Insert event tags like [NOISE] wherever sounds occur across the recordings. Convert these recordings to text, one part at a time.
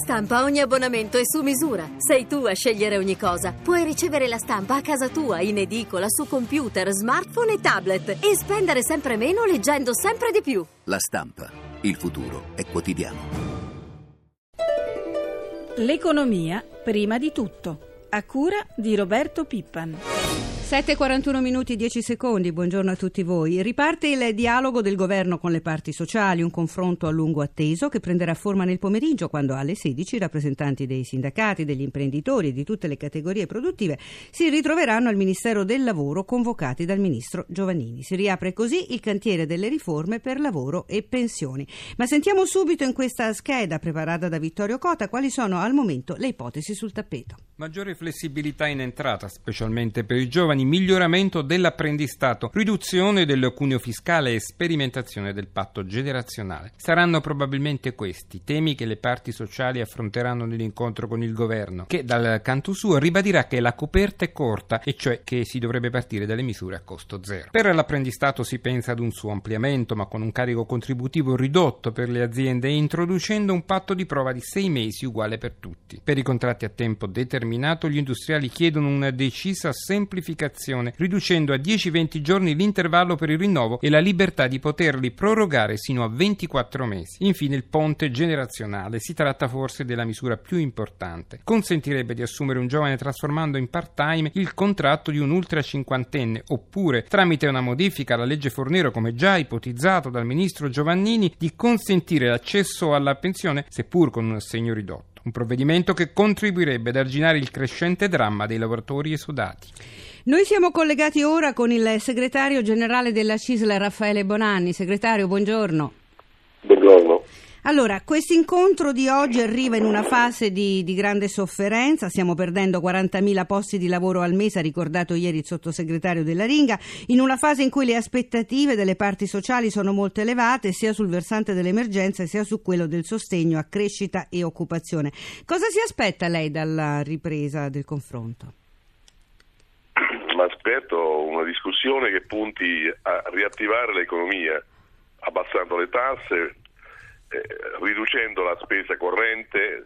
Stampa ogni abbonamento è su misura. Sei tu a scegliere ogni cosa. Puoi ricevere la stampa a casa tua, in edicola, su computer, smartphone e tablet e spendere sempre meno leggendo sempre di più. La stampa. Il futuro è quotidiano. L'economia prima di tutto. A cura di Roberto Pippan. 7.41 minuti 10 secondi, buongiorno a tutti voi. Riparte il dialogo del governo con le parti sociali, un confronto a lungo atteso che prenderà forma nel pomeriggio quando alle 16 i rappresentanti dei sindacati, degli imprenditori e di tutte le categorie produttive si ritroveranno al Ministero del Lavoro convocati dal ministro Giovannini. Si riapre così il cantiere delle riforme per lavoro e pensioni. Ma sentiamo subito in questa scheda preparata da Vittorio Cota quali sono al momento le ipotesi sul tappeto. Maggiore flessibilità in entrata, specialmente per i giovani giovani, miglioramento dell'apprendistato, riduzione del cuneo fiscale e sperimentazione del patto generazionale. Saranno probabilmente questi temi che le parti sociali affronteranno nell'incontro con il governo, che dal canto suo ribadirà che la coperta è corta, e cioè che si dovrebbe partire dalle misure a costo zero. Per l'apprendistato si pensa ad un suo ampliamento, ma con un carico contributivo ridotto per le aziende introducendo un patto di prova di sei mesi uguale per tutti. Per i contratti a tempo determinato gli industriali chiedono una decisa semplificazione applicazione, riducendo a 10-20 giorni l'intervallo per il rinnovo e la libertà di poterli prorogare sino a 24 mesi. Infine il ponte generazionale, si tratta forse della misura più importante. Consentirebbe di assumere un giovane trasformando in part-time il contratto di un ultra cinquantenne, oppure, tramite una modifica alla legge Fornero, come già ipotizzato dal ministro Giovannini, di consentire l'accesso alla pensione, seppur con un assegno ridotto. Un provvedimento che contribuirebbe ad arginare il crescente dramma dei lavoratori esodati. Noi siamo collegati ora con il segretario generale della CISL Raffaele Bonanni. Segretario, buongiorno. Buongiorno. Allora, questo incontro di oggi arriva in una fase di, di, grande sofferenza, stiamo perdendo 40.000 posti di lavoro al mese, ha ricordato ieri il sottosegretario della Ringa, in una fase in cui le aspettative delle parti sociali sono molto elevate sia sul versante dell'emergenza sia su quello del sostegno a crescita e occupazione. Cosa si aspetta lei dalla ripresa del confronto? Mi aspetto una discussione che punti a riattivare l'economia, abbassando le tasse, eh, riducendo la spesa corrente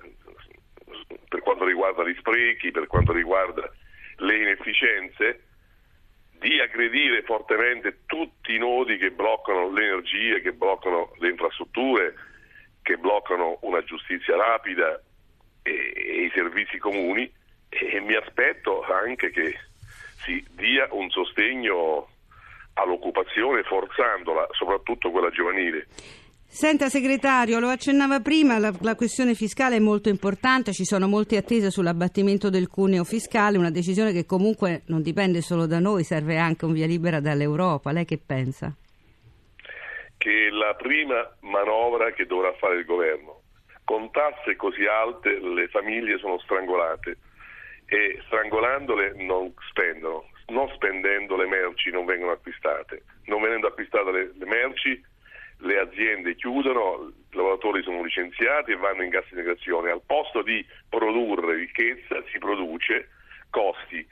per quanto riguarda gli sprechi, per quanto riguarda le inefficienze, di aggredire fortemente tutti i nodi che bloccano l'energia, che bloccano le infrastrutture, che bloccano una giustizia rapida e, e i servizi comuni. E mi aspetto anche che si dia un sostegno all'occupazione forzandola, soprattutto quella giovanile. Senta segretario, lo accennava prima, la, la, questione fiscale è molto importante, ci sono molte attese sull'abbattimento del cuneo fiscale, una decisione che comunque non dipende solo da noi, serve anche un via libera dall'Europa. Lei che pensa? Che la prima manovra che dovrà fare il governo, con tasse così alte le famiglie sono strangolate e strangolandole non spendono, non spendendo le merci non vengono acquistate, non venendo acquistate le, le merci le aziende chiudono, i lavoratori sono licenziati e vanno in cassa integrazione, al posto di produrre ricchezza si produce costi.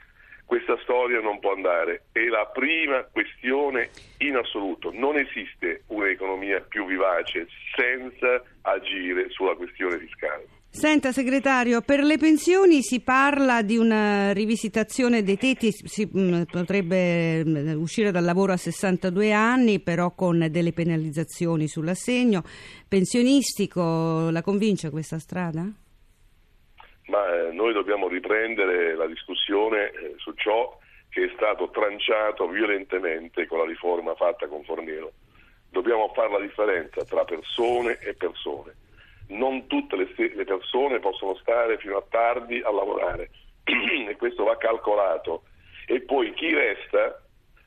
Questa storia non può andare, è la prima questione in assoluto. Non esiste un'economia più vivace senza agire sulla questione fiscale. Senta segretario, per le pensioni si parla di una rivisitazione dei tetti, si mm, potrebbe mm, uscire dal lavoro a 62 anni, però con delle penalizzazioni sull'assegno pensionistico. La convince questa strada? Ma eh, noi dobbiamo riprendere la discussione eh, su ciò che è stato tranciato violentemente con la riforma fatta con Fornero. Dobbiamo fare la differenza tra persone e persone non tutte le, le persone possono stare fino a tardi a lavorare. [CLEARS THROAT] E questo va calcolato. E poi chi resta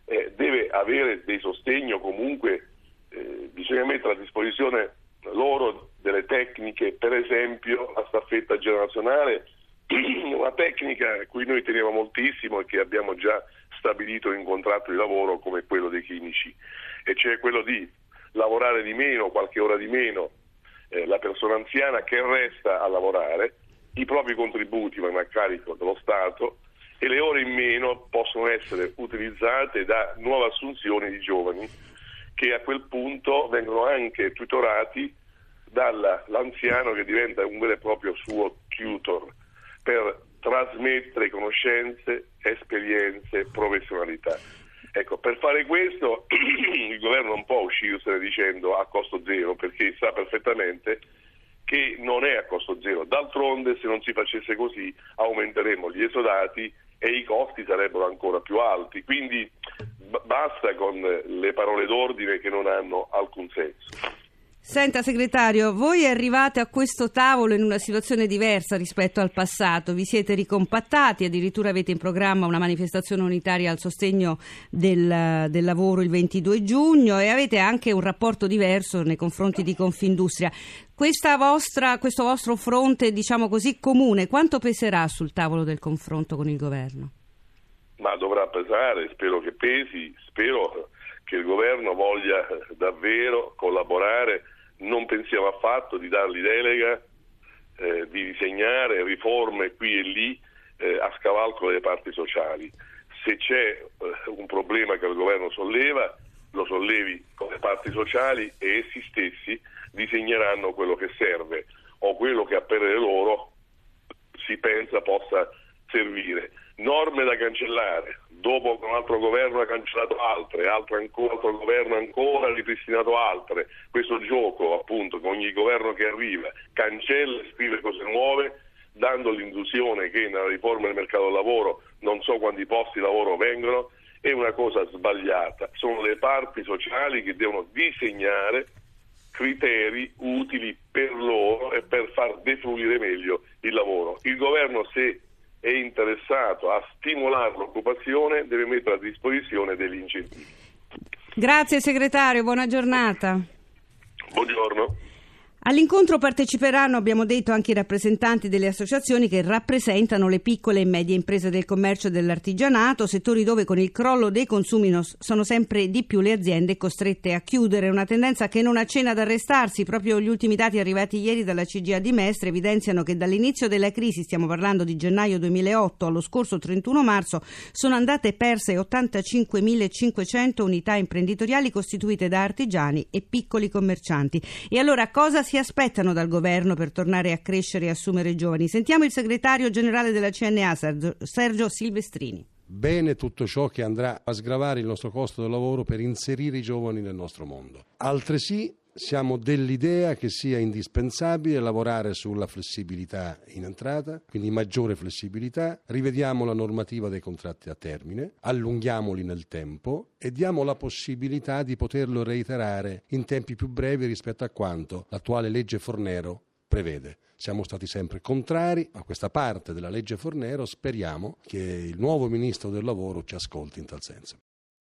eh, deve avere dei sostegni o comunque eh, bisogna mettere a disposizione loro delle tecniche, per esempio la staffetta generazionale, [CLEARS THROAT] una tecnica a cui noi teniamo moltissimo e che abbiamo già stabilito in contratto di lavoro come quello dei chimici, e cioè quello di lavorare di meno, qualche ora di meno, eh, la persona anziana che resta a lavorare, i propri contributi vanno a carico dello Stato e le ore in meno possono essere utilizzate da nuove assunzioni di giovani che a quel punto vengono anche tutorati dall'anziano che diventa un vero e proprio suo tutor per trasmettere conoscenze, esperienze, professionalità. Ecco, per fare questo [CLEARS THROAT] il governo non può uscirsene dicendo a costo zero perché sa perfettamente che non è a costo zero. D'altronde se non si facesse così aumenteremmo gli esodati e i costi sarebbero ancora più alti. Quindi b- basta con le parole d'ordine che non hanno alcun senso. Senta segretario, voi arrivate a questo tavolo in una situazione diversa rispetto al passato, vi siete ricompattati, addirittura avete in programma una manifestazione unitaria al sostegno del, del lavoro il 22 giugno e avete anche un rapporto diverso nei confronti di Confindustria. Vostra, questo vostro fronte, diciamo così, comune, quanto peserà sul tavolo del confronto con il governo? Ma dovrà pesare, spero che pesi, spero che il governo voglia davvero collaborare non pensiamo affatto di dargli delega eh, di disegnare riforme qui e lì eh, a scavalco delle parti sociali. Se c'è eh, un problema che il governo solleva, lo sollevi con le parti sociali e essi stessi disegneranno quello che serve o quello che a parere loro si pensa possa servire. Norme da cancellare, dopo un altro governo ha cancellato altre, altro, ancora, altro governo ancora ha ripristinato altre. Questo gioco, appunto, che ogni governo che arriva cancella e scrive cose nuove, dando l'illusione che nella riforma del mercato del lavoro non so quanti posti di lavoro vengono, è una cosa sbagliata. Sono le parti sociali che devono disegnare criteri utili per loro e per far defluire meglio il lavoro. Il governo se interessato a stimolare l'occupazione deve mettere a disposizione degli incentivi. Grazie segretario, buona giornata. Buongiorno. All'incontro parteciperanno, abbiamo detto, anche i rappresentanti delle associazioni che rappresentano le piccole e medie imprese del commercio e dell'artigianato, settori dove con il crollo dei consumi sono sempre di più le aziende costrette a chiudere. Una tendenza che non accenna ad arrestarsi. Proprio gli ultimi dati arrivati ieri dalla CGA di Mestre evidenziano che dall'inizio della crisi, stiamo parlando di gennaio 2008 allo scorso 31 marzo, sono andate perse 85.500 unità imprenditoriali costituite da artigiani e piccoli commercianti. E allora cosa si si aspettano dal governo per tornare a crescere e assumere giovani? Sentiamo il segretario generale della CNA, Sergio Silvestrini. Bene tutto ciò che andrà a sgravare il nostro costo del lavoro per inserire i giovani nel nostro mondo. Altresì siamo dell'idea che sia indispensabile lavorare sulla flessibilità in entrata, quindi maggiore flessibilità, rivediamo la normativa dei contratti a termine, allunghiamoli nel tempo e diamo la possibilità di poterlo reiterare in tempi più brevi rispetto a quanto l'attuale legge Fornero prevede. Siamo stati sempre contrari a questa parte della legge Fornero, speriamo che il nuovo Ministro del Lavoro ci ascolti in tal senso.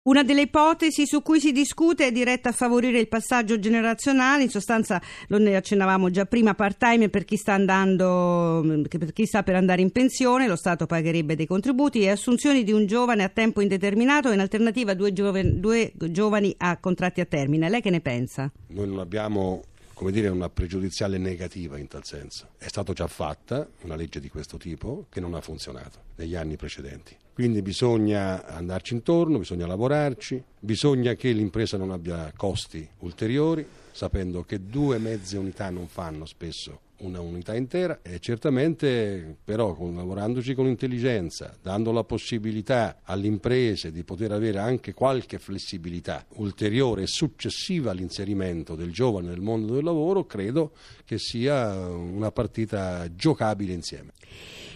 Una delle ipotesi su cui si discute è diretta a favorire il passaggio generazionale, in sostanza lo ne accennavamo già prima, part-time per chi sta andando, per chi sta per andare in pensione, lo Stato pagherebbe dei contributi e assunzioni di un giovane a tempo indeterminato e in alternativa due, giovani, due giovani a contratti a termine. Lei che ne pensa? Noi non abbiamo come dire, una pregiudiziale negativa in tal senso. È stata già fatta una legge di questo tipo che non ha funzionato negli anni precedenti. Quindi bisogna andarci intorno, bisogna lavorarci, bisogna che l'impresa non abbia costi ulteriori, sapendo che due mezze unità non fanno spesso una unità intera e certamente però lavorandoci con intelligenza, dando la possibilità alle imprese di poter avere anche qualche flessibilità ulteriore e successiva all'inserimento del giovane nel mondo del lavoro, credo che sia una partita giocabile insieme.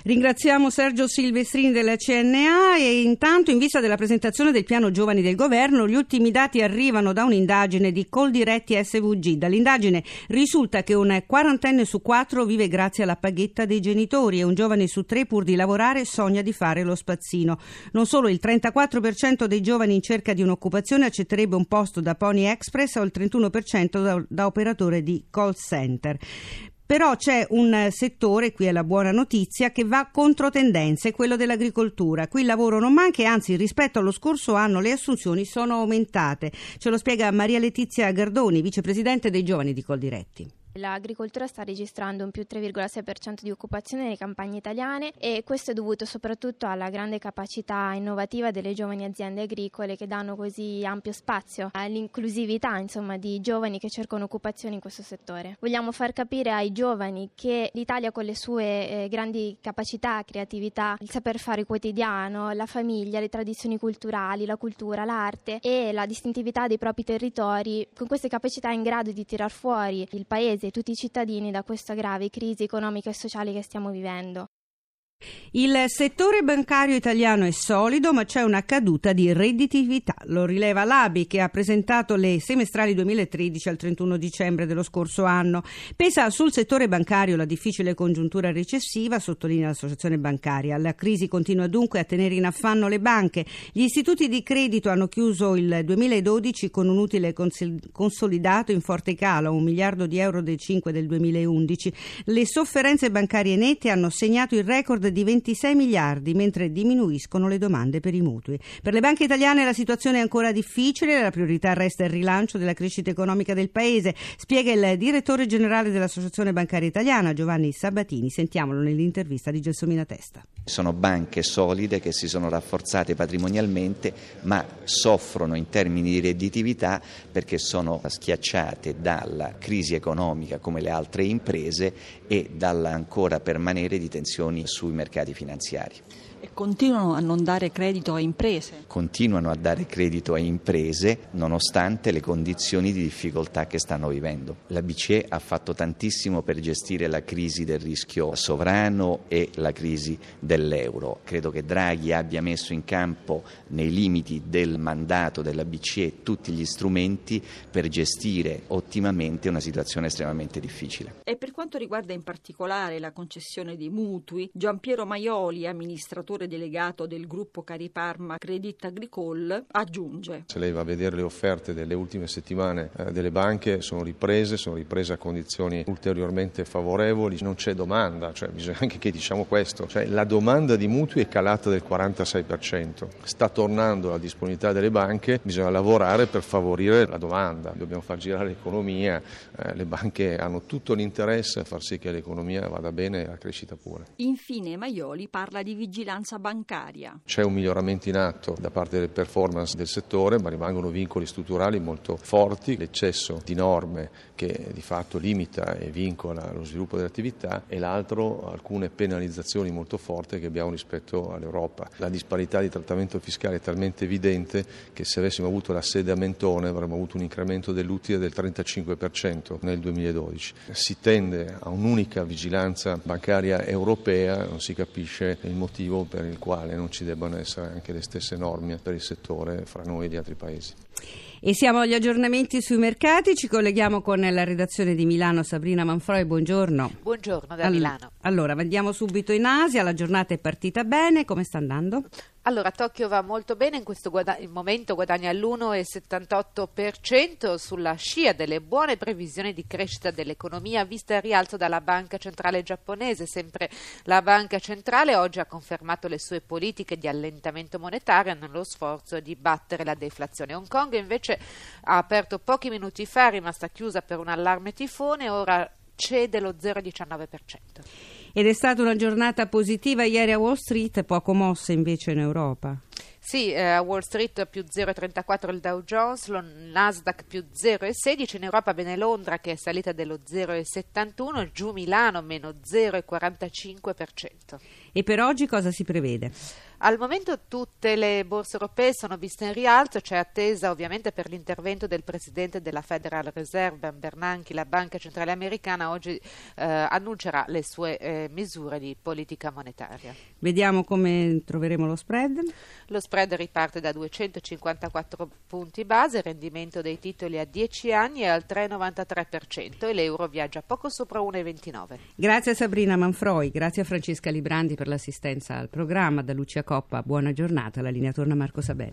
Ringraziamo Sergio Silvestrini della CNA e intanto in vista della presentazione del piano giovani del governo gli ultimi dati arrivano da un'indagine di Coldiretti SVG. Dall'indagine risulta che un quarantenne su quattro vive grazie alla paghetta dei genitori e un giovane su tre pur di lavorare sogna di fare lo spazzino. Non solo il 34% dei giovani in cerca di un'occupazione accetterebbe un posto da Pony Express o il 31% da, da operatore di call center. Però c'è un settore, qui è la buona notizia, che va contro tendenze, quello dell'agricoltura. Qui il lavoro non manca e anzi rispetto allo scorso anno le assunzioni sono aumentate. Ce lo spiega Maria Letizia Gardoni, vicepresidente dei giovani di Coldiretti. L'agricoltura sta registrando un più 3,6% di occupazione nelle campagne italiane e questo è dovuto soprattutto alla grande capacità innovativa delle giovani aziende agricole che danno così ampio spazio all'inclusività insomma, di giovani che cercano occupazione in questo settore. Vogliamo far capire ai giovani che l'Italia con le sue eh, grandi capacità, creatività, il saper fare quotidiano, la famiglia, le tradizioni culturali, la cultura, l'arte e la distintività dei propri territori, con queste capacità è in grado di tirar fuori il paese paese e tutti i cittadini da questa grave crisi economica e sociale che stiamo vivendo. Il settore bancario italiano è solido, ma c'è una caduta di redditività. Lo rileva l'ABI che ha presentato le semestrali 2013 al 31 dicembre dello scorso anno. Pesa sul settore bancario la difficile congiuntura recessiva, sottolinea l'associazione bancaria. La crisi continua dunque a tenere in affanno le banche. Gli istituti di credito hanno chiuso il 2012 con un utile consolidato in forte calo, un miliardo di euro del 5 del 2011. Le sofferenze bancarie nette hanno segnato il record di 26 miliardi, mentre diminuiscono le domande per i mutui. Per le banche italiane la situazione è ancora difficile, la priorità resta il rilancio della crescita economica del Paese, spiega il direttore generale dell'Associazione Bancaria Italiana, Giovanni Sabatini. Sentiamolo nell'intervista di Gelsomina Testa. Sono banche solide che si sono rafforzate patrimonialmente, ma soffrono in termini di redditività perché sono schiacciate dalla crisi economica come le altre imprese e dalla ancora permanere di tensioni sui mercati finanziari. E continuano a non dare credito a imprese? Continuano a dare credito a imprese nonostante le condizioni di difficoltà che stanno vivendo. La BCE ha fatto tantissimo per gestire la crisi del rischio sovrano e la crisi dell'euro. Credo che Draghi abbia messo in campo nei limiti del mandato della BCE tutti gli strumenti per gestire ottimamente una situazione estremamente difficile. E per quanto riguarda in particolare la concessione di mutui, Giampiero Maioli, amministratore amministratore delegato del gruppo Cariparma Credit Agricole, aggiunge. Se lei va a vedere le offerte delle ultime settimane eh, delle banche sono riprese, sono riprese a condizioni ulteriormente favorevoli, non c'è domanda, cioè bisogna anche che diciamo questo, cioè la domanda di mutui è calata del 46%, sta tornando la disponibilità delle banche, bisogna lavorare per favorire la domanda, dobbiamo far girare l'economia, eh, le banche hanno tutto l'interesse a far sì che l'economia vada bene e la crescita pure. Infine Maioli parla di vigilanza vigilanza bancaria. C'è un miglioramento in atto da parte delle performance del settore, ma rimangono vincoli strutturali molto forti, l'eccesso di norme che di fatto limita e vincola lo sviluppo dell'attività e l'altro alcune penalizzazioni molto forti che abbiamo rispetto all'Europa. La disparità di trattamento fiscale è talmente evidente che se avessimo avuto la sede a Mentone avremmo avuto un incremento dell'utile del 35% nel 2012. Si tende a un'unica vigilanza bancaria europea, non si capisce il motivo per il quale non ci debbano essere anche le stesse norme per il settore fra noi e gli altri paesi. E siamo agli aggiornamenti sui mercati, ci colleghiamo con la redazione di Milano, Sabrina Manfroi, buongiorno. Buongiorno da All- Milano. Allora, andiamo subito in Asia, la giornata è partita bene, come sta andando? Allora, Tokyo va molto bene, in questo guada- momento guadagna l'1,78% sulla scia delle buone previsioni di crescita dell'economia vista al rialzo dalla Banca Centrale giapponese. Sempre la Banca Centrale oggi ha confermato le sue politiche di allentamento monetario nello sforzo di battere la deflazione. Hong Kong invece ha aperto pochi minuti fa, è rimasta chiusa per un allarme tifone ora cede lo 0,19%. Ed è stata una giornata positiva ieri a Wall Street, poco mossa invece in Europa. Sì, eh, a Wall Street più 0,34 il Dow Jones, lo Nasdaq più 0,16, in Europa bene Londra che è salita dello 0,71, giù Milano meno 0,45%. E per oggi cosa si prevede? Al momento tutte le borse europee sono viste in rialzo, c'è attesa ovviamente per l'intervento del presidente della Federal Reserve, Bernanke, la banca centrale americana, oggi eh, annuncerà le sue eh, misure di politica monetaria. Vediamo come troveremo lo spread. Lo spread riparte da 254 punti base, il rendimento dei titoli a 10 anni è al 3,93% e l'euro viaggia poco sopra 1,29. Grazie a Sabrina Manfroi, grazie a Francesca Librandi per l'assistenza al programma, da Lucia Coppa. Buona giornata, la linea torna Marco Sabelli.